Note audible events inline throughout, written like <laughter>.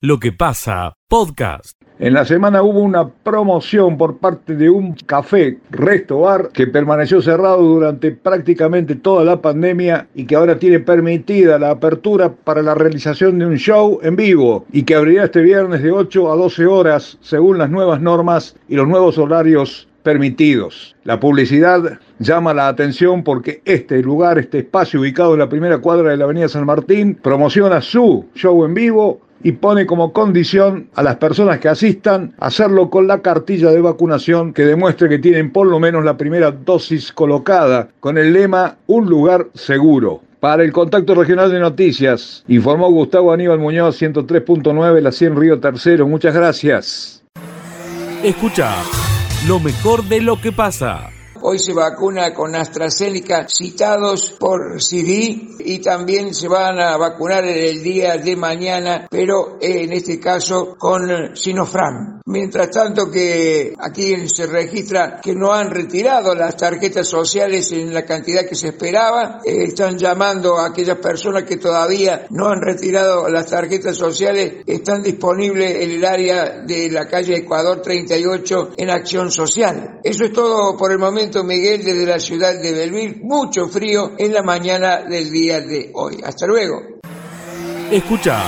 Lo que pasa, podcast. En la semana hubo una promoción por parte de un café, Resto Bar, que permaneció cerrado durante prácticamente toda la pandemia y que ahora tiene permitida la apertura para la realización de un show en vivo y que abrirá este viernes de 8 a 12 horas según las nuevas normas y los nuevos horarios permitidos. La publicidad llama la atención porque este lugar, este espacio ubicado en la primera cuadra de la Avenida San Martín, promociona su show en vivo y pone como condición a las personas que asistan hacerlo con la cartilla de vacunación que demuestre que tienen por lo menos la primera dosis colocada, con el lema Un lugar seguro. Para el Contacto Regional de Noticias, informó Gustavo Aníbal Muñoz, 103.9, La 100 Río Tercero. Muchas gracias. Escucha lo mejor de lo que pasa. Hoy se vacuna con AstraZeneca citados por CD y también se van a vacunar el día de mañana, pero en este caso con Sinopharm. Mientras tanto que aquí se registra que no han retirado las tarjetas sociales en la cantidad que se esperaba, eh, están llamando a aquellas personas que todavía no han retirado las tarjetas sociales, están disponibles en el área de la calle Ecuador 38 en Acción Social. Eso es todo por el momento Miguel desde la ciudad de Belville. Mucho frío en la mañana del día de hoy. Hasta luego. Escucha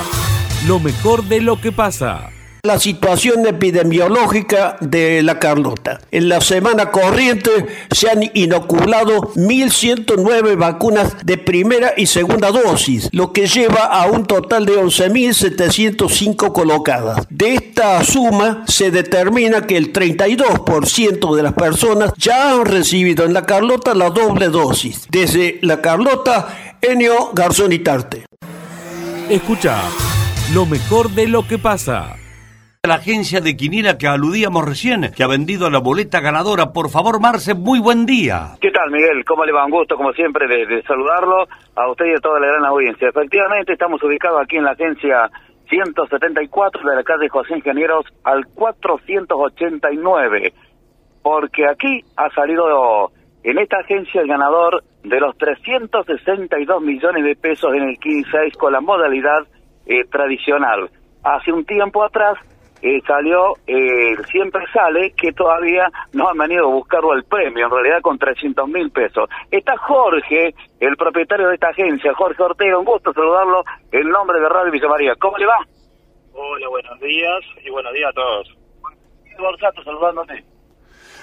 lo mejor de lo que pasa la situación epidemiológica de la Carlota. En la semana corriente se han inoculado 1.109 vacunas de primera y segunda dosis, lo que lleva a un total de 11.705 colocadas. De esta suma se determina que el 32% de las personas ya han recibido en la Carlota la doble dosis. Desde la Carlota, Enio Garzón y Tarte. Escucha lo mejor de lo que pasa la agencia de Quiniela que aludíamos recién, que ha vendido la boleta ganadora. Por favor, Marce, muy buen día. ¿Qué tal, Miguel? ¿Cómo le va? Un gusto, como siempre, de, saludarlo a usted y a toda la gran audiencia. Efectivamente, estamos ubicados aquí en la agencia 174 de la calle José Ingenieros al 489, porque aquí ha salido en esta agencia el ganador de los 362 millones de pesos en el 15 con la modalidad eh, tradicional. Hace un tiempo atrás eh, salió, eh, siempre sale que todavía no han venido a buscarlo el premio, en realidad con 300 mil pesos. Está Jorge, el propietario de esta agencia, Jorge Ortega, un gusto saludarlo en nombre de Radio Villa María. ¿Cómo le va? Hola, buenos días y buenos días a todos. Borsato saludándote.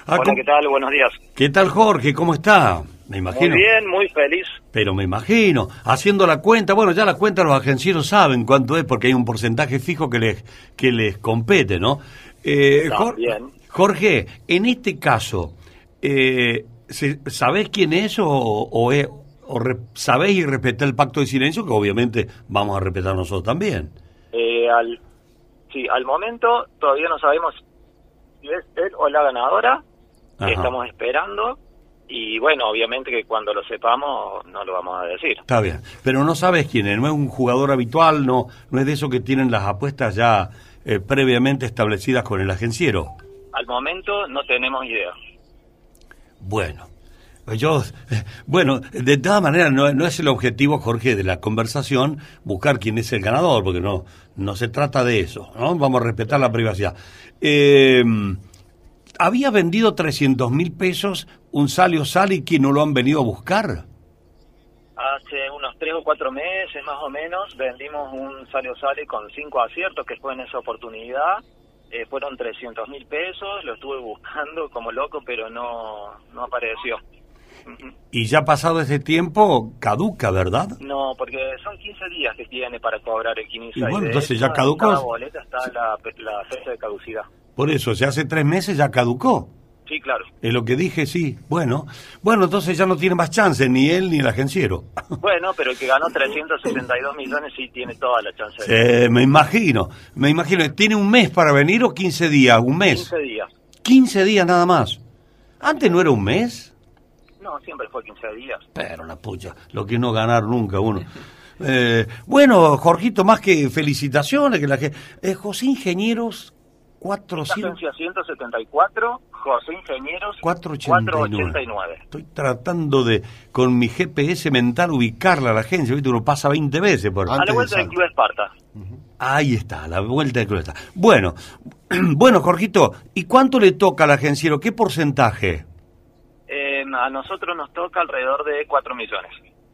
Ah, Hola, ¿qué tal? Buenos días. ¿Qué tal, Jorge? ¿Cómo está? Me imagino. Muy bien, muy feliz. Pero me imagino, haciendo la cuenta, bueno, ya la cuenta los agencieros saben cuánto es porque hay un porcentaje fijo que les, que les compete, ¿no? Eh, Jorge, en este caso, eh, ¿sabés quién es o, o, sabés y respetar el pacto de silencio que obviamente vamos a respetar nosotros también? Eh, al, sí, al momento todavía no sabemos si es él o la ganadora. Estamos esperando y bueno, obviamente que cuando lo sepamos no lo vamos a decir. Está bien, pero no sabes quién es, no es un jugador habitual, no, no es de eso que tienen las apuestas ya eh, previamente establecidas con el agenciero. Al momento no tenemos idea. Bueno, yo, <laughs> bueno, de todas maneras no, no, es el objetivo, Jorge, de la conversación buscar quién es el ganador, porque no, no se trata de eso, ¿no? Vamos a respetar la privacidad. Eh, había vendido 300 mil pesos un Salio Sali que no lo han venido a buscar. Hace unos tres o cuatro meses más o menos vendimos un Salio Sali con cinco aciertos que fue en esa oportunidad. Eh, fueron 300 mil pesos, lo estuve buscando como loco, pero no, no apareció. Y ya pasado ese tiempo, caduca, ¿verdad? No, porque son 15 días que tiene para cobrar el 15 Y bueno, entonces ya caducó. La boleta está la, la fecha de caducidad. Por eso, si hace tres meses ya caducó. Sí, claro. Es lo que dije, sí. Bueno, bueno, entonces ya no tiene más chance, ni él ni el agenciero. <laughs> Bueno, pero el que ganó 362 millones sí tiene toda la chance. De... me imagino, me imagino. ¿Tiene un mes para venir o 15 días? ¿Un mes? 15 días. 15 días nada más. ¿Antes no era un mes? No, siempre fue 15 días. Pero la pucha, lo que no ganar nunca uno. Eh, bueno, Jorgito, más que felicitaciones, que la que eh, José Ingenieros 474, José Ingenieros 489. Estoy tratando de, con mi GPS mental, ubicarla a la agencia. ¿viste? Uno pasa 20 veces por A la vuelta del Club Esparta. Ahí está, la vuelta de crueta. Bueno, <clears throat> bueno, Jorgito, ¿y cuánto le toca al agenciero? ¿Qué porcentaje? Eh, a nosotros nos toca alrededor de 4 millones.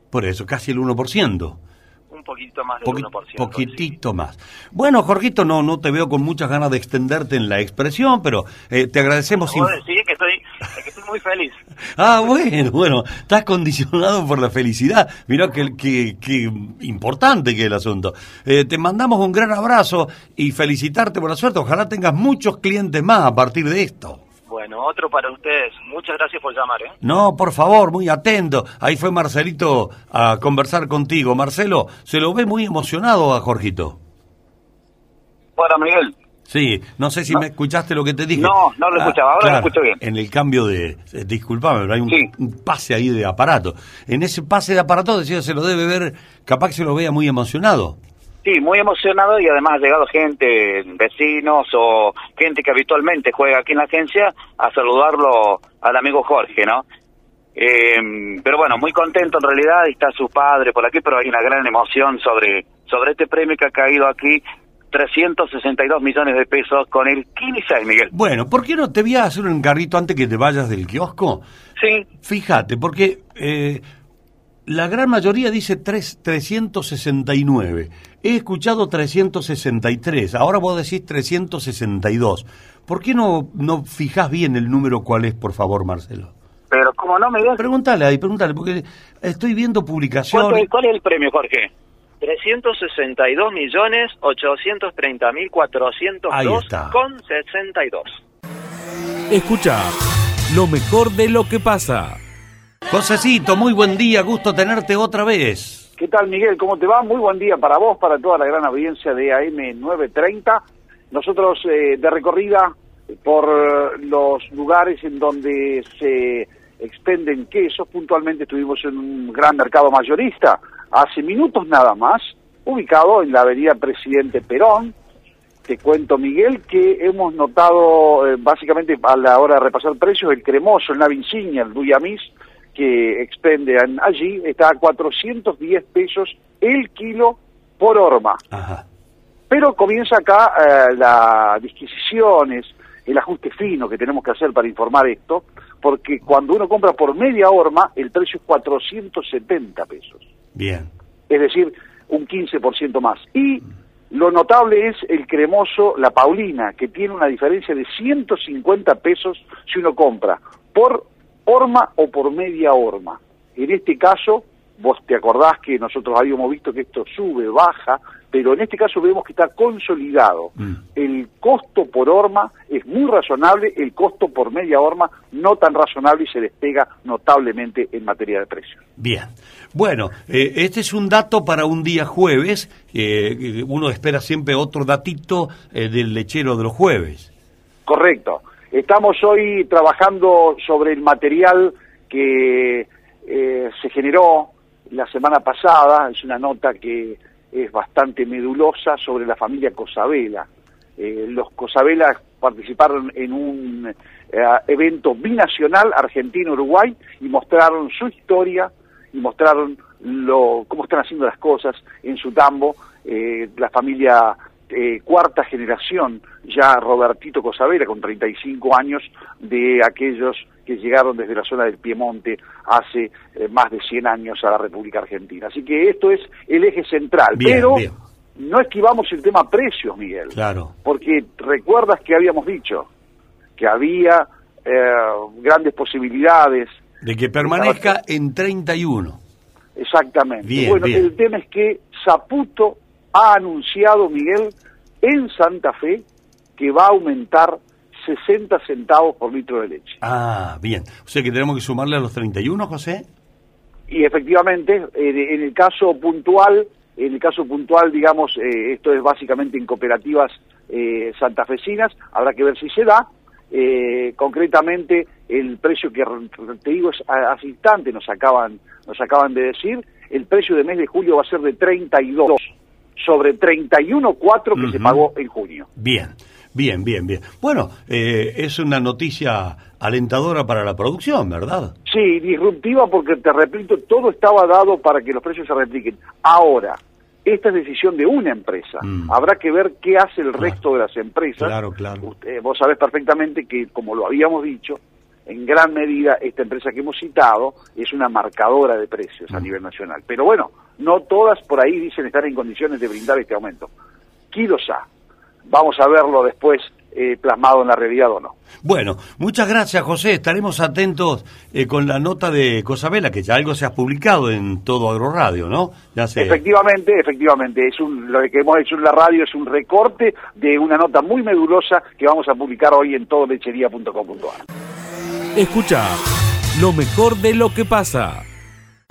Por eso, casi el 1%. Un poquito más del Poqui- 1%. poquitito más. Bueno, Jorgito, no, no te veo con muchas ganas de extenderte en la expresión, pero eh, te agradecemos. inf- decís que estoy, que estoy muy feliz. <laughs> Ah, bueno, bueno, estás condicionado por la felicidad. Mirá que, que, que importante que es el asunto. Eh, te mandamos un gran abrazo y felicitarte por la suerte. Ojalá tengas muchos clientes más a partir de esto. Bueno, otro para ustedes. Muchas gracias por llamar, ¿eh? No, por favor, muy atento. Ahí fue Marcelito a conversar contigo. Marcelo, se lo ve muy emocionado a Jorgito. Bueno, Miguel, Sí, no sé si me escuchaste lo que te dije. No, no lo escuchaba, ahora lo escucho bien. En el cambio de. eh, disculpame, pero hay un, Sí. un pase ahí de aparato. En ese pase de aparato, decía, se lo debe ver, capaz que se lo vea muy emocionado. Sí, muy emocionado y además ha llegado gente, vecinos o gente que habitualmente juega aquí en la agencia a saludarlo al amigo Jorge, ¿no? Eh, pero bueno, muy contento en realidad, está su padre por aquí, pero hay una gran emoción sobre, sobre este premio que ha caído aquí, 362 millones de pesos con el 15, Miguel. Bueno, ¿por qué no te voy a hacer un encarrito antes que te vayas del kiosco? Sí, Fíjate, porque eh, la gran mayoría dice tres- 369. He escuchado 363, ahora vos decís 362. ¿Por qué no, no fijás bien el número cuál es, por favor, Marcelo? pero como no, Miguel, Pregúntale ahí, pregúntale, porque estoy viendo ¿cuánto publicaciones. es- ¿cuál es el premio, Jorge? 362 millones 830 mil Ahí 402 está. con 62. Escucha lo mejor de lo que pasa. Josecito, muy buen día, gusto tenerte otra vez. ¿Qué tal, Miguel? ¿Cómo te va? Muy buen día para vos, para toda la gran audiencia de AM930. Nosotros eh, de recorrida por eh, los lugares en donde se expenden quesos, puntualmente estuvimos en un gran mercado mayorista hace minutos nada más, ubicado en la avenida Presidente Perón. Te cuento, Miguel, que hemos notado, eh, básicamente a la hora de repasar precios, el cremoso, el Navinciña, el Duyamis, que expenden allí, está a 410 pesos el kilo por horma. Ajá. Pero comienza acá eh, las disquisiciones, el ajuste fino que tenemos que hacer para informar esto, porque cuando uno compra por media horma, el precio es 470 pesos Bien. es decir, un 15% más. Y lo notable es el cremoso, la Paulina, que tiene una diferencia de 150 pesos si uno compra por horma o por media horma. En este caso, vos te acordás que nosotros habíamos visto que esto sube, baja, pero en este caso vemos que está consolidado. Mm. El costo por horma es muy razonable, el costo por media horma no tan razonable y se despega notablemente en materia de precios. Bien. Bueno, eh, este es un dato para un día jueves. eh, uno espera siempre otro datito eh, del lechero de los jueves. Correcto. Estamos hoy trabajando sobre el material que eh, se generó la semana pasada. Es una nota que es bastante medulosa sobre la familia Cosabela. Eh, los Cosabela participaron en un eh, evento binacional Argentina-Uruguay y mostraron su historia y mostraron lo, cómo están haciendo las cosas en su tambo. Eh, la familia eh, cuarta generación, ya Robertito Cosavera, con 35 años, de aquellos que llegaron desde la zona del Piemonte hace eh, más de 100 años a la República Argentina. Así que esto es el eje central. Bien, Pero bien. no esquivamos el tema precios, Miguel. Claro. Porque recuerdas que habíamos dicho que había eh, grandes posibilidades De que permanezca en 31. Exactamente. Bien, bueno, el tema es que Zaputo ha anunciado, Miguel, en Santa Fe, que va a aumentar 60 centavos por litro de leche. Ah, bien. O sea que tenemos que sumarle a los 31, José. Y efectivamente, en el caso puntual, en el caso puntual, digamos, eh, esto es básicamente en cooperativas eh, santafesinas, habrá que ver si se da. Eh, concretamente, el precio que te digo es hace instante nos acaban, nos acaban de decir, el precio de mes de julio va a ser de 32 sobre 31.4 que se Ujú. pagó en junio. Bien, bien, bien, bien. Bueno, eh, es una noticia alentadora para la producción, ¿verdad? Sí, disruptiva porque te repito, todo estaba dado para que los precios se repliquen. Ahora, esta es decisión de una empresa. Mm. Habrá que ver qué hace el Claro. resto de las empresas. Claro, claro. Usted- vos sabés perfectamente que, como lo habíamos dicho, en gran medida esta empresa que hemos citado es una marcadora de precios a Mm. nivel nacional. Pero bueno, no todas por ahí dicen estar en condiciones de brindar este aumento. A. Vamos a verlo después eh, plasmado en la realidad o no. Bueno, muchas gracias José, estaremos atentos eh, con la nota de Cosabela, que ya algo se ha publicado en todo Agroradio, ¿no? Ya se... Efectivamente, efectivamente, es un, lo que hemos hecho en la radio es un recorte de una nota muy medulosa que vamos a publicar hoy en todolechería.com.ar. Escucha lo mejor de lo que pasa.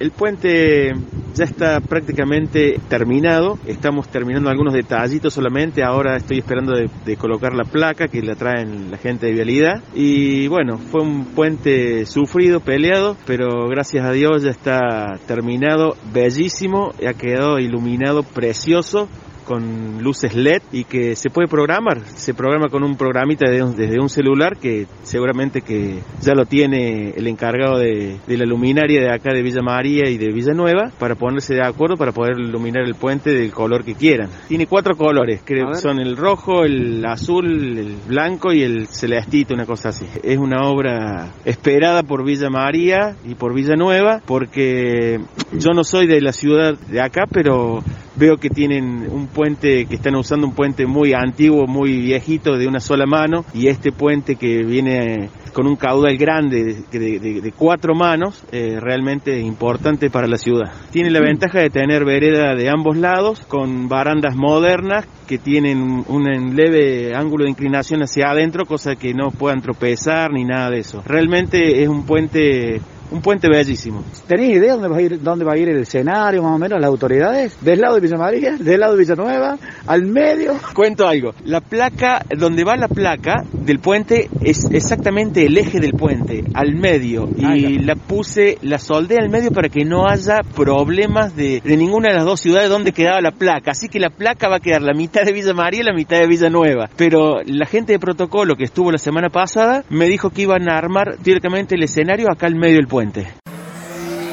El puente ya está prácticamente terminado, estamos terminando algunos detallitos solamente, ahora estoy esperando de, colocar la placa que la traen la gente de vialidad. Y bueno, fue un puente sufrido, peleado, pero gracias a Dios ya está terminado, bellísimo, ha quedado iluminado, precioso con luces LED y que se puede programar, se programa con un programita de un- desde un celular que seguramente que ya lo tiene el encargado de, de la luminaria de acá de Villa María y de Villanueva para ponerse de acuerdo para poder iluminar el puente del color que quieran. Tiene cuatro colores, creo que son el rojo, el azul, el blanco y el celestito, una cosa así. Es una obra esperada por Villa María y por Villanueva porque yo no soy de la ciudad de acá, pero veo que tienen un puente, que están usando un puente muy antiguo, muy viejito, de una sola mano, y este puente que viene con un caudal grande de, de- de- cuatro manos, eh, realmente importante para la ciudad. Tiene la ventaja de tener vereda de ambos lados, con barandas modernas que tienen un leve ángulo de inclinación hacia adentro, cosa que no puedan tropezar ni nada de eso. Realmente es un puente, un puente bellísimo. ¿Tenés idea dónde va a ir, dónde va a ir el escenario, más o menos, las autoridades? ¿Del lado de Villa María? ¿Del lado de Villanueva? ¿Al medio? <laughs> Cuento algo. La placa, donde va la placa del puente es exactamente el eje del puente, al medio. Ah, Y ya. la puse, la soldé al medio para que no haya problemas de, de ninguna de las dos ciudades donde quedaba la placa. Así que la placa va a quedar la mitad de Villa María y la mitad de Villanueva. Pero la gente de protocolo que estuvo la semana pasada me dijo que iban a armar directamente el escenario acá al medio del puente.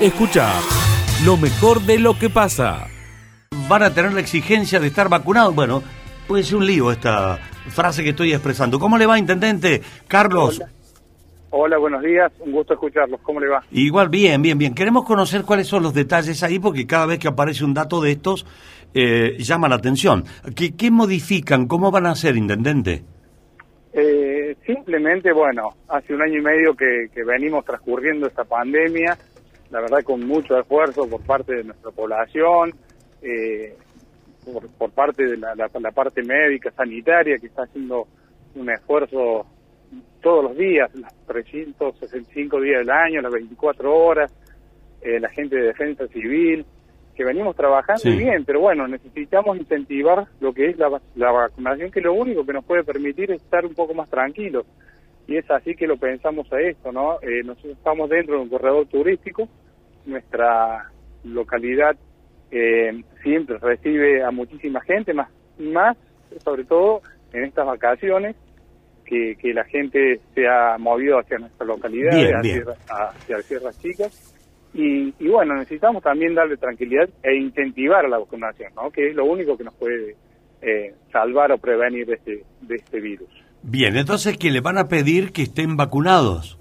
Escucha lo mejor de lo que pasa. Van a tener la exigencia de estar vacunados. Bueno, puede ser un lío esta frase que estoy expresando. ¿Cómo le va, intendente? Carlos. Hola, buenos días, un gusto escucharlos. ¿Cómo le va? Igual, bien, bien, bien. Queremos conocer cuáles son los detalles ahí, porque cada vez que aparece un dato de estos, eh, llama la atención. ¿Qué, qué modifican? ¿Cómo van a hacer, intendente? Eh, simplemente, bueno, hace un año y medio que, que venimos transcurriendo esta pandemia, la verdad con mucho esfuerzo por parte de nuestra población, eh, por, por parte de la, la- parte médica, sanitaria, que está haciendo un esfuerzo todos los días, los 365 días del año, las 24 horas, eh, la gente de defensa civil, que venimos trabajando Sí. bien, pero bueno, necesitamos incentivar lo que es la, la vacunación, que lo único que nos puede permitir es estar un poco más tranquilos. Y es así que lo pensamos a esto, ¿no? Eh, nosotros estamos dentro de un corredor turístico, nuestra localidad eh, siempre recibe a muchísima gente, más, más sobre todo en estas vacaciones, que, que la gente se ha movido hacia nuestra localidad, Bien, hacia, bien. hacia Sierras Chicas. Y, y bueno, necesitamos también darle tranquilidad e incentivar a la vacunación, ¿no? que es lo único que nos puede eh, salvar o prevenir de este, de este virus. Bien, entonces que le van a pedir que estén vacunados.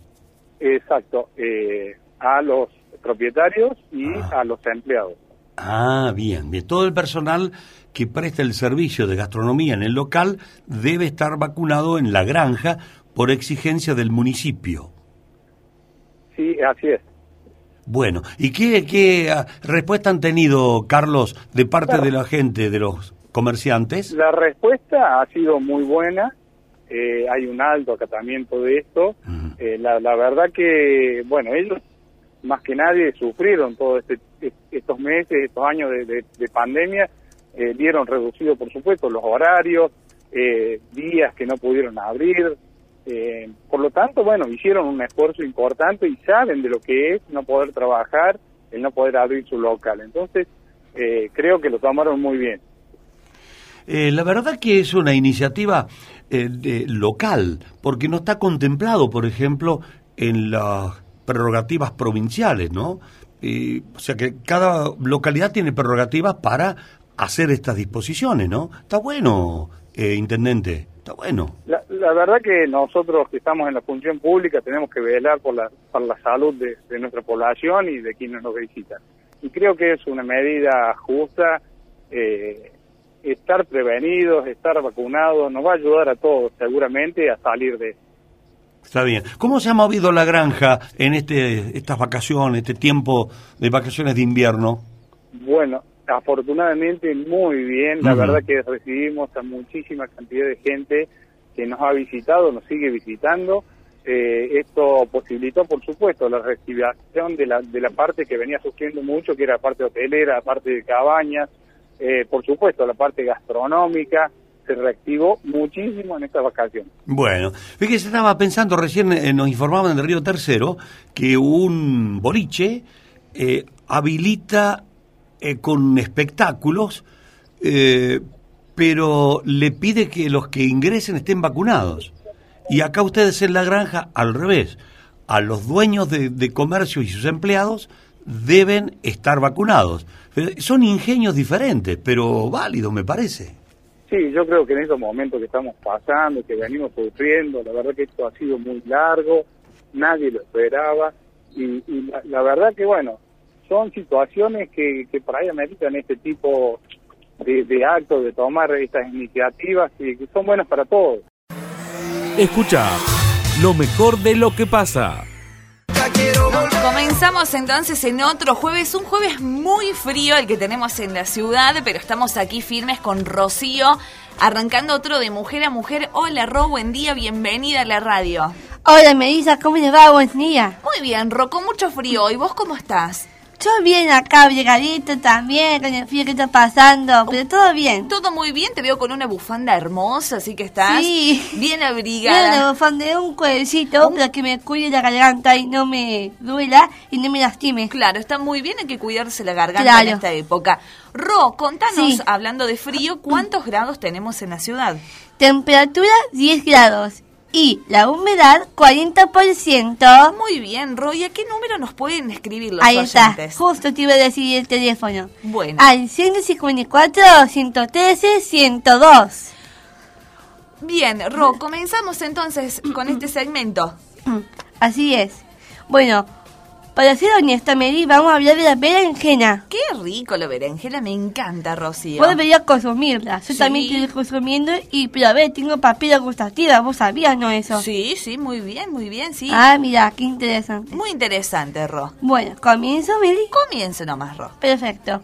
Exacto, eh, a los propietarios y Ah. a los empleados. Ah, bien, bien. Todo el personal que presta el servicio de gastronomía en el local debe estar vacunado en la granja por exigencia del municipio. Sí, así es. Bueno, ¿y qué, qué ah, respuesta han tenido, Carlos, de parte Claro. de la gente, de los comerciantes? La respuesta ha sido muy buena, eh, hay un alto acatamiento de esto. Eh, la, la verdad que, bueno, ellos más que nadie sufrieron todos este, estos meses, estos años de, de- de pandemia, eh, vieron reducido, por supuesto, los horarios, eh, días que no pudieron abrir. Eh, por lo tanto, bueno, hicieron un esfuerzo importante y saben de lo que es no poder trabajar, el no poder abrir su local. Entonces, eh, creo que lo tomaron muy bien. Eh, la verdad que es una iniciativa eh, de- local, porque no está contemplado, por ejemplo, en las prerrogativas provinciales, ¿no? Eh, o sea que cada localidad tiene prerrogativas para hacer estas disposiciones, ¿no? Está bueno, eh, intendente, está bueno. La, la, verdad que nosotros que estamos en la función pública tenemos que velar por la, por la salud de, de nuestra población y de quienes nos visitan. Y creo que es una medida justa. Eh, estar prevenidos, estar vacunados, nos va a ayudar a todos seguramente a salir de Está bien. ¿Cómo se ha movido la granja en este estas vacaciones, este tiempo de vacaciones de invierno? Bueno, afortunadamente muy bien. La verdad que recibimos a muchísima cantidad de gente que nos ha visitado, nos sigue visitando. Eh, esto posibilitó, por supuesto, la reactivación de la, de la parte que venía sufriendo mucho, que era la parte hotelera, la parte de cabañas, eh, por supuesto, la parte gastronómica, se reactivó muchísimo en esta vacación. Bueno, fíjese, estaba pensando, recién eh, nos informaban del Río Tercero que un boliche habilita con espectáculos, pero le pide que los que ingresen estén vacunados. Y acá ustedes en la granja, al revés, a los dueños de, comercio y sus empleados deben estar vacunados. Son ingenios diferentes, pero válidos, me parece. Sí, yo creo que en estos momentos que estamos pasando, que venimos sufriendo, la verdad que esto ha sido muy largo, nadie lo esperaba, y, la, verdad que, bueno, son situaciones que, que por ahí ameritan este tipo de, actos, de tomar estas iniciativas, y que son buenas para todos. Escucha lo mejor de lo que pasa. Comenzamos entonces en otro jueves, un jueves muy frío el que tenemos en la ciudad, pero estamos aquí firmes con Rocío, arrancando otro de mujer a mujer. Hola Ro, buen día, bienvenida a la radio. Hola Melissa, ¿cómo le va? Buen día. Muy bien, Ro, con mucho frío. ¿Y vos cómo estás? Yo bien acá, llegadito también, con el frío que está pasando, pero todo bien. Todo muy bien, te veo con una bufanda hermosa, así que estás bien abrigada. una bufanda, un cuelcito para que me cuide la garganta y no me duela y no me lastime. Claro, está muy bien, hay que cuidarse la garganta en esta época. Ro, contanos, hablando de frío, ¿cuántos grados tenemos en la ciudad? Temperatura 10 grados y la humedad 40%. Muy bien, Roy, ¿a qué número nos pueden escribir los Ahí está, justo te iba a decir el teléfono. Bueno. Al 154 113 102. Bien, Ro, comenzamos entonces con este segmento. <clears throat> Así es. Bueno, para ser honesta, Mary, vamos a hablar de la berenjena. Qué rico la berenjena, me encanta, Rocío. Vos deberías consumirla. Yo también estoy consumiendo y, pero a ver, tengo papilla gustativa. ¿Vos sabías, no eso? Sí, sí, muy bien, muy bien, sí. Ah, mira, qué interesante. Muy interesante, Ro. Bueno, ¿comienzo, Mary? Comienzo nomás, Ro. Perfecto.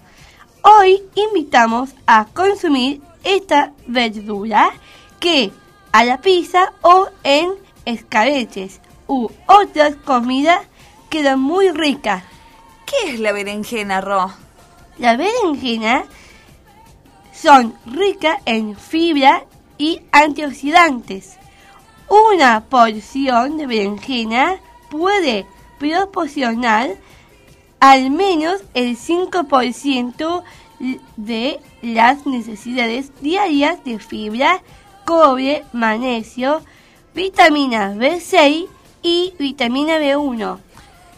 Hoy invitamos a consumir esta verdura que a la pizza o en escabeches u otras comidas queda muy rica. ¿Qué es la berenjena, Ro? La berenjena son ricas en fibra y antioxidantes. Una porción de berenjena puede proporcionar al menos el 5% de las necesidades diarias de fibra, cobre, magnesio, vitamina B6 y vitamina B1.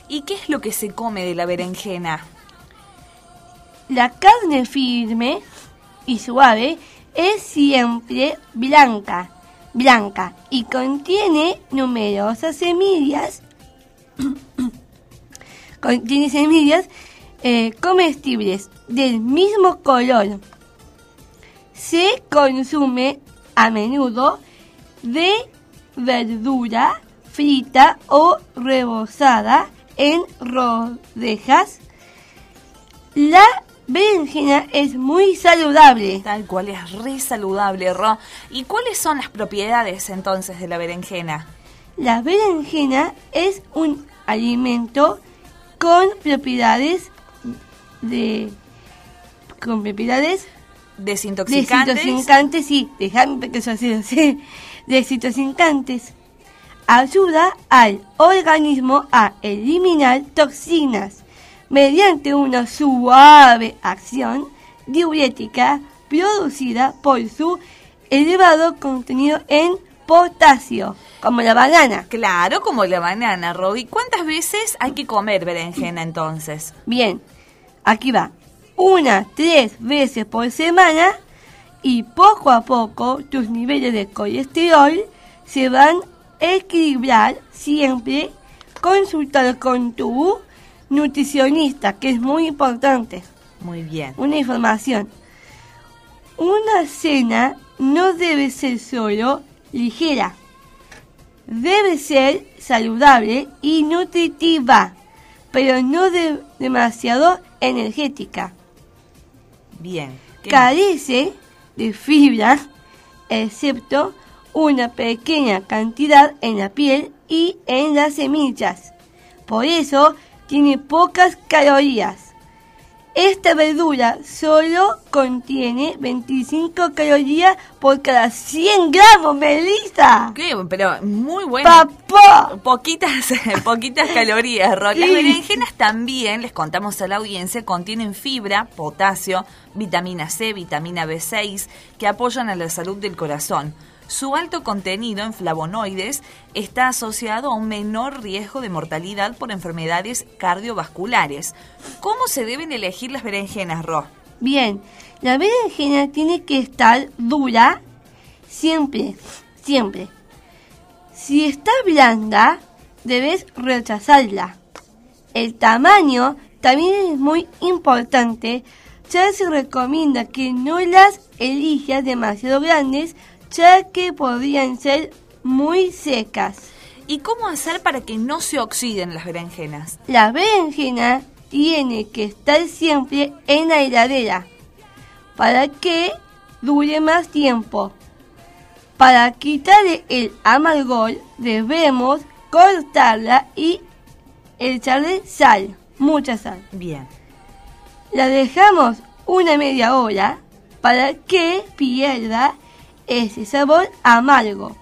¿Y qué es lo que se come de la berenjena? La carne firme y suave es siempre blanca, blanca y contiene numerosas semillas, <coughs> contiene semillas eh, comestibles del mismo color. Se consume a menudo de verdura frita o rebozada en rodejas. La berenjena es muy saludable. Tal cual, es re saludable, Ro. ¿Y cuáles son las propiedades entonces de la berenjena? La berenjena es un alimento con propiedades de con propiedades desintoxicantes. Desintoxicantes, sí, déjame que eso así, <laughs> desintoxicantes ayuda al organismo a eliminar toxinas mediante una suave acción diurética producida por su elevado contenido en potasio, como la banana. Claro, como la banana, Roby. ¿Cuántas veces hay que comer berenjena entonces? Bien, aquí va. una tres veces por semana y poco a poco tus niveles de colesterol se van equilibrar siempre consultar con tu nutricionista, que es muy importante. Muy bien. Una información. Una cena no debe ser solo ligera. Debe ser saludable y nutritiva, pero no de- demasiado energética. Bien. ¿Qué Carece de fibra, excepto una pequeña cantidad en la piel y en las semillas. Por eso tiene pocas calorías. Esta verdura solo contiene 25 calorías por cada 100 gramos, Melissa. ¿Qué? Pero muy bueno. ¡Papá! Poquitas, <laughs> poquitas calorías, Ro. Las berenjenas también, les contamos a la audiencia, contienen fibra, potasio, vitamina C, vitamina B6, que apoyan a la salud del corazón. Su alto contenido en flavonoides está asociado a un menor riesgo de mortalidad por enfermedades cardiovasculares. ¿Cómo se deben elegir las berenjenas, Ro? Bien, la berenjena tiene que estar dura siempre, siempre. Si está blanda, debes rechazarla. El tamaño también es muy importante, ya se recomienda que no las elijas demasiado grandes, ya que podrían ser muy secas. ¿Y cómo hacer para que no se oxiden las berenjenas? La berenjena tiene que estar siempre en la heladera para que dure más tiempo. Para quitarle el amargor debemos cortarla y echarle sal, mucha sal. Bien. La dejamos una media hora para que pierda ese sabor amargo.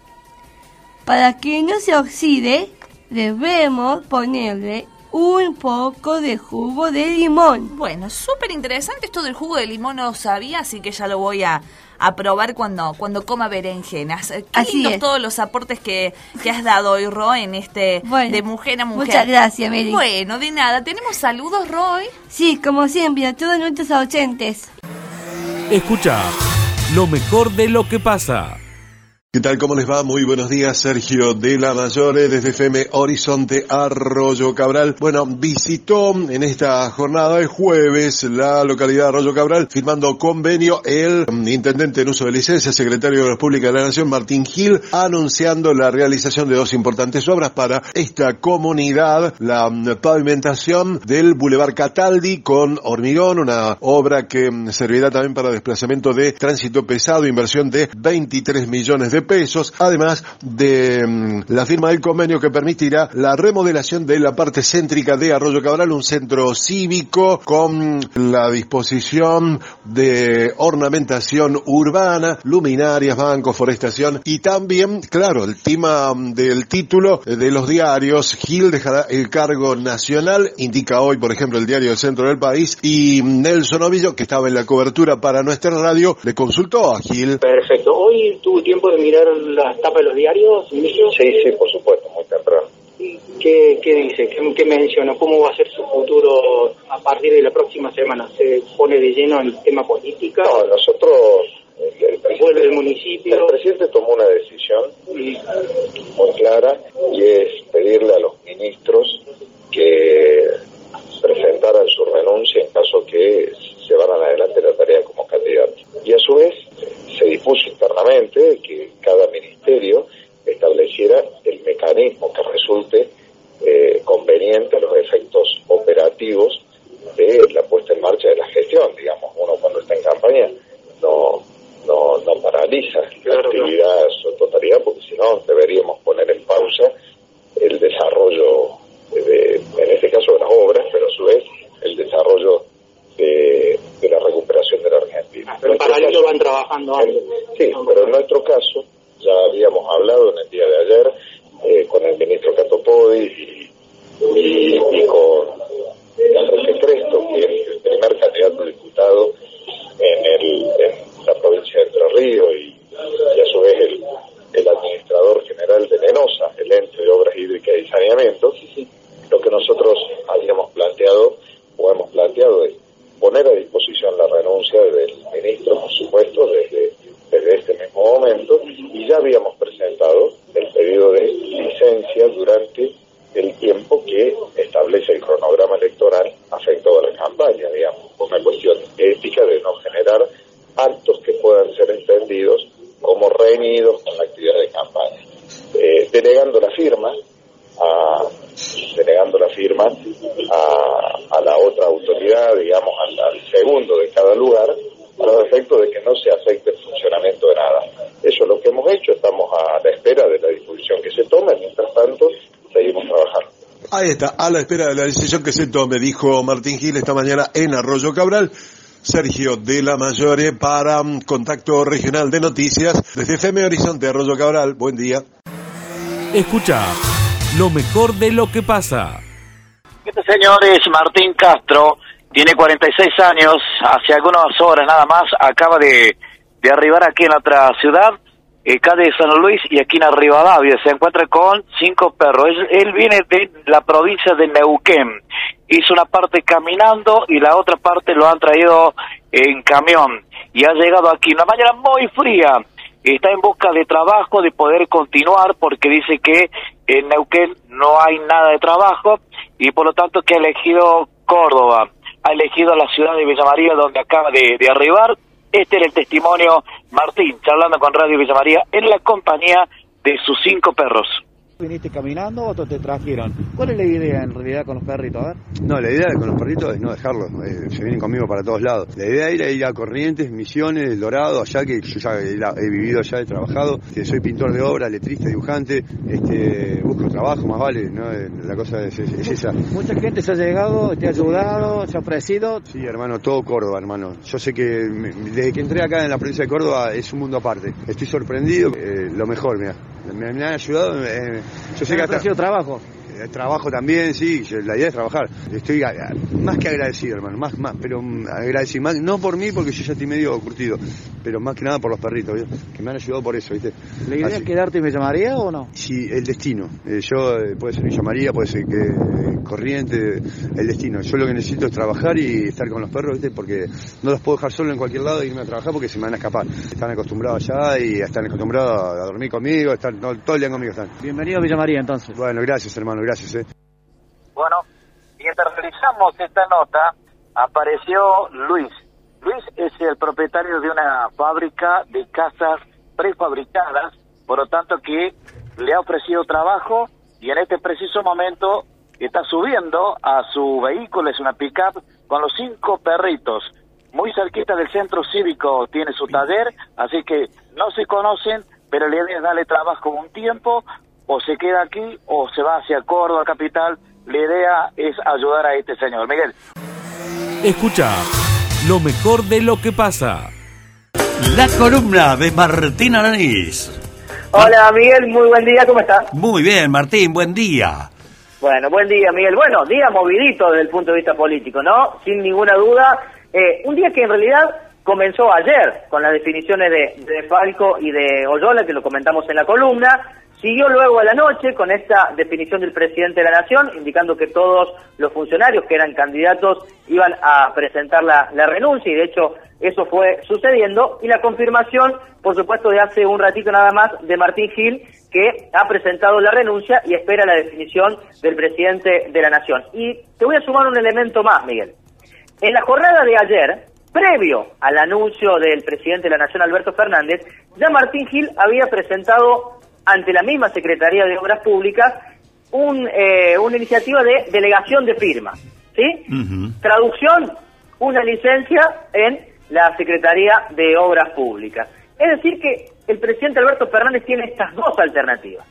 Para que no se oxide, debemos ponerle un poco de jugo de limón. Bueno, súper interesante esto del jugo de limón, no lo sabía, así que ya lo voy a, a probar cuando, cuando coma berenjenas. Qué Así lindos es. todos los aportes que, que has dado hoy, Ro, en este Bueno, de mujer a mujer. muchas gracias, Mary. Bueno, de nada. ¿Tenemos saludos, Roy? Sí, como siempre, a todos nuestros oyentes. Escucha lo mejor de lo que pasa. ¿Qué tal? ¿Cómo les va? Muy buenos días, Sergio de la Mayore, desde FM Horizonte Arroyo Cabral. Bueno, visitó en esta jornada de jueves la localidad de Arroyo Cabral, firmando convenio el intendente en uso de licencia, secretario de Obras Públicas de la Nación, Martín Gil, anunciando la realización de dos importantes obras para esta comunidad, la pavimentación del Boulevard Cataldi con hormigón, una obra que servirá también para desplazamiento de tránsito pesado, inversión de 23 millones de pesos, además de mm, la firma del convenio que permitirá la remodelación de la parte céntrica de Arroyo Cabral, un centro cívico con la disposición de ornamentación urbana, luminarias, bancos, forestación y también, claro, el tema mm, del título de los diarios, Gil dejará el cargo nacional, indica hoy, por ejemplo, el diario del centro del país, y Nelson Ovillo, que estaba en la cobertura para nuestra radio, le consultó a Gil Perfecto. ¿Hoy tuvo tiempo de mirar las tapas de los diarios, Inicio? Sí, sí, por supuesto, muy temprano. ¿Qué, qué dice? ¿Qué, ¿Qué menciona? ¿Cómo va a ser su futuro a partir de la próxima semana? ¿Se pone de lleno en el tema política? No, nosotros, el, el ¿Vuelve el municipio? el presidente tomó una decisión muy clara y es pedirle a los ministros que presentaran su renuncia en caso que se vayan adelante la tarea como candidatos. Y a su vez se dispuso internamente que cada ministerio estableciera el mecanismo que resulte eh, conveniente a los efectos operativos de la puesta en marcha de la gestión. Digamos, uno cuando está en campaña no, no, no paraliza la actividad su totalidad, porque si no deberíamos poner en pausa el desarrollo, de, en este caso de las obras, pero a su vez el desarrollo de, de la recuperación de la Argentina. Pero en paralelo van trabajando algo. Sí, pero en nuestro caso, ya habíamos hablado en el día de ayer eh, con el ministro Catopodi y, y, y con Enrique Cresto, que es el primer candidato a diputado en, el, en la provincia de Entre Ríos y, y a su vez el, el administrador general de Lenosa, el ente de obras hídricas y saneamiento. Lo que nosotros habíamos planteado o hemos planteado es poner a disposición ya habíamos presentado el pedido de licencia durante el tiempo que establece el cronograma electoral afectado a la campaña, digamos, por una cuestión ética de no generar actos que puedan ser entendidos como reñidos con la actividad de campaña. Eh, delegando la firma a, delegando la firma a, la otra autoridad, digamos, al, segundo de cada lugar, para el efecto de que no se afecte el funcionamiento de nada. Eso es lo que hemos hecho, estamos a la espera de la disposición que se tome, mientras tanto seguimos trabajando. Ahí está, a la espera de la decisión que se tome, dijo Martín Gil esta mañana en Arroyo Cabral. Sergio de la Mayore para um, Contacto Regional de Noticias desde FM Horizonte Arroyo Cabral. Buen día. Escucha lo mejor de lo que pasa. Este señor es Martín Castro, tiene 46 años, hace algunas horas nada más acaba de, de arribar aquí en otra ciudad eh, de San Luis y aquí en Rivadavia. Se encuentra con cinco perros. Él, viene de la provincia de Neuquén. Hizo una parte caminando y la otra parte lo han traído en camión. Y ha llegado aquí una mañana muy fría. Está en busca de trabajo, de poder continuar, porque dice que en Neuquén no hay nada de trabajo y por lo tanto que ha elegido Córdoba. Ha elegido la ciudad de Villa María donde acaba de arribar este era el testimonio Martín, charlando con Radio Villa María en la compañía de sus cinco perros. ¿Viniste caminando o te trajeron? ¿Cuál es la idea en realidad con los perritos? A ver. No, la idea con los perritos es no dejarlos, eh, se vienen conmigo para todos lados. La idea era ir a Corrientes, Misiones, El Dorado, allá que yo ya he, vivido allá, he trabajado, soy pintor de obra, letrista, dibujante, este, busco trabajo, más vale, ¿no? Eh, la cosa es, esa. Mucha gente se ha llegado, te ha ayudado, se ha ofrecido. Sí, hermano, todo Córdoba, hermano. Yo sé que desde que entré acá en la provincia de Córdoba es un mundo aparte. Estoy sorprendido, eh, lo mejor, mira. Me, han ayudado, yo sé que ha sido trabajo. Eh, trabajo también, sí, la idea es trabajar. Estoy más que agradecido, hermano, más, más, pero mm, agradecido, más, no por mí, porque yo ya estoy medio curtido, pero más que nada por los perritos, que me han ayudado por eso, ¿viste? ¿La idea es quedarte en Villa María o no? Sí, el destino. Eh, yo, eh, puede ser Villa María, puede ser que Corriente, el destino. Yo lo que necesito es trabajar y estar con los perros, ¿viste? Porque no los puedo dejar solo en cualquier lado e irme a trabajar porque se me van a escapar. Están acostumbrados allá y están acostumbrados a dormir conmigo, están todo el día conmigo están. Bienvenido a Villa María entonces. Bueno, gracias hermano, gracias. Eh. Bueno, mientras realizamos esta nota, apareció Luis. Luis es el propietario de una fábrica de casas prefabricadas, por lo tanto que le ha ofrecido trabajo y en este preciso momento está subiendo a su vehículo, es una pickup, con los cinco perritos. Muy cerquita del centro cívico tiene su taller, así que no se conocen, pero le darle trabajo un tiempo, o se queda aquí o se va hacia Córdoba capital. La idea es ayudar a este señor. Miguel. Escucha lo mejor de lo que pasa. La columna de Martín Aranís. Hola Miguel, muy buen día, ¿cómo estás? Muy bien, Martín, buen día. Bueno, buen día, Miguel. Bueno, día movidito desde el punto de vista político, ¿no? Sin ninguna duda. Eh, un día que en realidad comenzó ayer con las definiciones de, de Falco y de Oyola, que lo comentamos en la columna. Siguió luego a la noche con esta definición del presidente de la Nación, indicando que todos los funcionarios que eran candidatos iban a presentar la, renuncia y de hecho eso fue sucediendo. Y la confirmación, por supuesto, de hace un ratito nada más de Martín Gil, que ha presentado la renuncia y espera la definición del presidente de la Nación. Y te voy a sumar un elemento más, Miguel. En la jornada de ayer, previo al anuncio del presidente de la Nación, Alberto Fernández, ya Martín Gil había presentado ante la misma Secretaría de Obras Públicas un, eh, una iniciativa de delegación de firmas. ¿sí? Traducción, una licencia en la Secretaría de Obras Públicas. Es decir, que el presidente Alberto Fernández tiene estas dos alternativas.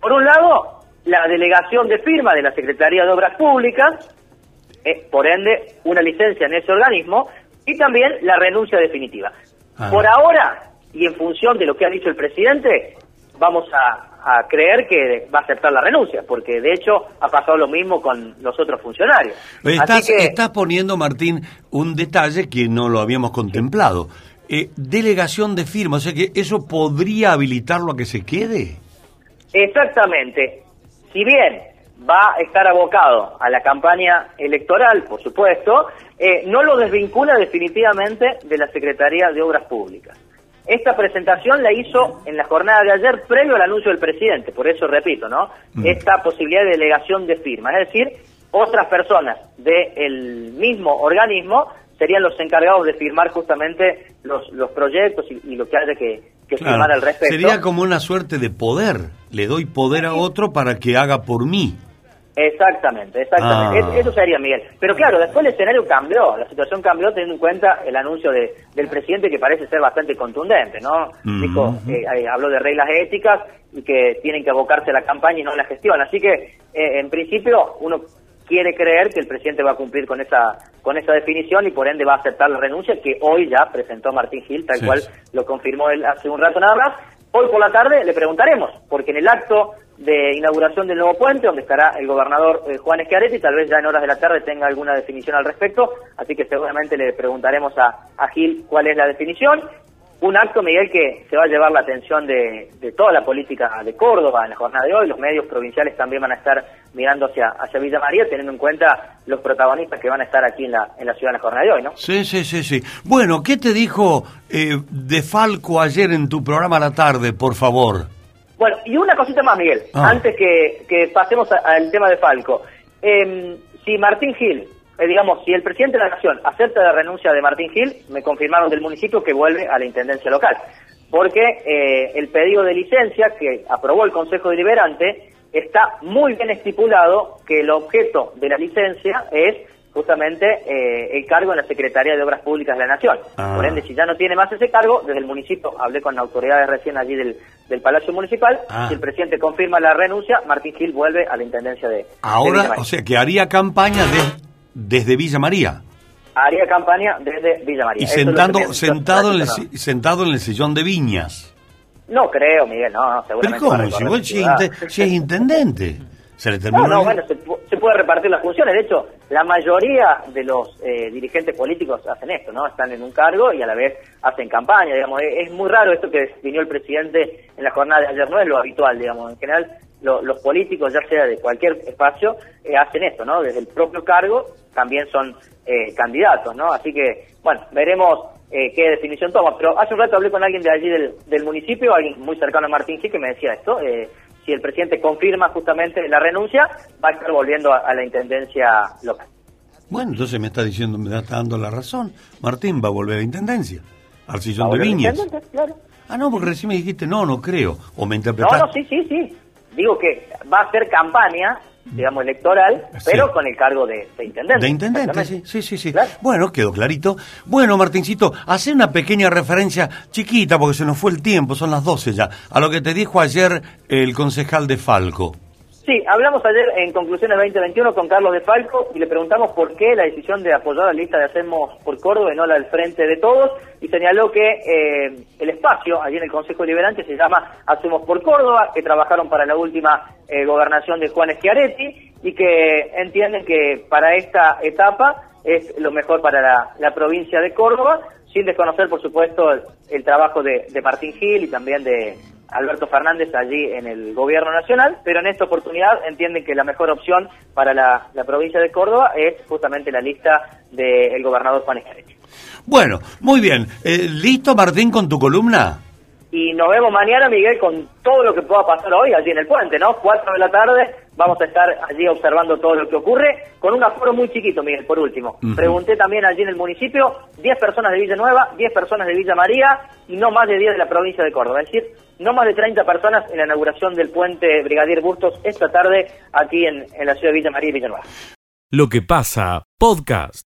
Por un lado, la delegación de firma de la Secretaría de Obras Públicas, eh, por ende, una licencia en ese organismo, y también la renuncia definitiva. Ah. Por ahora, y en función de lo que ha dicho el presidente, vamos a, creer que va a aceptar la renuncia, porque de hecho ha pasado lo mismo con los otros funcionarios. Estás, estás poniendo, Martín, un detalle que no lo habíamos contemplado. Eh, delegación de firma, o sea que eso podría habilitarlo a que se quede. Exactamente. Si bien va a estar abocado a la campaña electoral, por supuesto, eh, no lo desvincula definitivamente de la Secretaría de Obras Públicas. Esta presentación la hizo en la jornada de ayer previo al anuncio del presidente, por eso repito, ¿no? Mm. Esta posibilidad de delegación de firma, es decir, otras personas del mismo organismo serían los encargados de firmar justamente los, los proyectos y, y lo que haya que, que Claro. firmar al respecto. Sería como una suerte de poder. Le doy poder a otro para que haga por mí. Exactamente, exactamente. Ah. Es- Eso sería Miguel. Pero claro, después el escenario cambió, la situación cambió teniendo en cuenta el anuncio de, del presidente que parece ser bastante contundente, ¿no? Dijo, eh, eh, habló de reglas éticas y que tienen que abocarse a la campaña y no a la gestión. Así que, eh, en principio, uno quiere creer que el presidente va a cumplir con esa con esa definición y por ende va a aceptar la renuncia que hoy ya presentó Martín Gil, tal Sí, cual lo confirmó él hace un rato nada más. Hoy por la tarde le preguntaremos, porque en el acto de inauguración del nuevo puente, donde estará el gobernador eh, Juan Schiaretti, tal vez ya en horas de la tarde tenga alguna definición al respecto, así que seguramente le preguntaremos a, a Gil cuál es la definición. Un acto, Miguel, que se va a llevar la atención de, de toda la política de Córdoba en la jornada de hoy. Los medios provinciales también van a estar mirando hacia, hacia Villa María, teniendo en cuenta los protagonistas que van a estar aquí en la, en la ciudad en la jornada de hoy, ¿no? Sí, sí, sí, sí. Bueno, ¿qué te dijo eh, De Falco ayer en tu programa a la tarde, por favor? Bueno, y una cosita más, Miguel, Ah. antes que, que pasemos al tema de Falco. Em, si Martín Gil, eh, digamos, si el presidente de la Nación acepta la renuncia de Martín Gil, me confirmaron del municipio que vuelve a la intendencia local. Porque eh, el pedido de licencia que aprobó el Consejo Deliberante está muy bien estipulado que el objeto de la licencia es justamente eh, el cargo en la Secretaría de Obras Públicas de la Nación. Ah. Por ende, si ya no tiene más ese cargo, desde el municipio, hablé con autoridades recién allí del, del Palacio Municipal, Ah. si el presidente confirma la renuncia, Martín Gil vuelve a la Intendencia de, Ahora, o sea, que haría campaña de- desde Villa María. Haría campaña desde Villa María. Y Eso sentando, sentado, en el, no, sentado en el sillón de Viñas. no creo, Miguel, no, no, ¿Pero seguramente. a cómo? Si, vos- si es intendente. Se le terminó No, no, bueno, se, pu- se puede repartir las funciones. De hecho, la mayoría de los eh, dirigentes políticos hacen esto, ¿no? Están en un cargo y a la vez hacen campaña, digamos. Es, es muy raro esto que definió el presidente en la jornada de ayer, no es lo habitual, digamos. En general, lo- los políticos, ya sea de cualquier espacio, eh, hacen esto, ¿no? Desde el propio cargo también son eh, candidatos, ¿no? Así que, bueno, veremos eh, qué definición toma. Pero hace un rato hablé con alguien de allí del, del municipio, alguien muy cercano a Martín Gil, que me decía esto. eh, si el presidente confirma justamente la renuncia, va a estar volviendo a, a la intendencia local. Bueno, entonces me está diciendo, me está dando la razón. Martín va a volver a intendencia, al sillón de Viñas. claro. Ah, no, porque recién me dijiste, no, no creo. O me No, interpretaste. no, sí, sí, sí. Digo que va a hacer campaña, digamos, electoral, pero con el cargo de, de intendente. De intendente, sí, sí, sí, sí. Bueno, quedó clarito. Bueno, Martincito, hace una pequeña referencia chiquita, porque se nos fue el tiempo, son las 12 ya, a lo que te dijo ayer el concejal de Falco. Sí, hablamos ayer en Conclusiones 2021 con Carlos de Falco y le preguntamos por qué la decisión de apoyar la lista de Hacemos por Córdoba y no la del Frente de Todos y señaló que eh, el espacio allí en el Consejo Deliberante se llama Hacemos por Córdoba, que trabajaron para la última eh, gobernación de Juan Schiaretti y que entienden que para esta etapa es lo mejor para la, la provincia de Córdoba, sin desconocer, por supuesto, el, el trabajo de, de Martín Gil y también de Alberto Fernández allí en el gobierno nacional, pero en esta oportunidad entienden que la mejor opción para la, la provincia de Córdoba es justamente la lista del gobernador Juan Schiaretti. Bueno, muy bien. Eh, ¿Listo, Martín, con tu columna? Y nos vemos mañana, Miguel, con todo lo que pueda pasar hoy allí en el puente, ¿no? Cuatro de la tarde, vamos a estar allí observando todo lo que ocurre, con un aforo muy chiquito, Miguel, por último. Pregunté también allí en el municipio, 10 personas de Villanueva, 10 personas de Villa María y no más de 10 de la provincia de Córdoba. Es decir, no más de 30 personas en la inauguración del puente Brigadier Bustos esta tarde aquí en, en la ciudad de Villa María y Villanueva. Lo que pasa, podcast.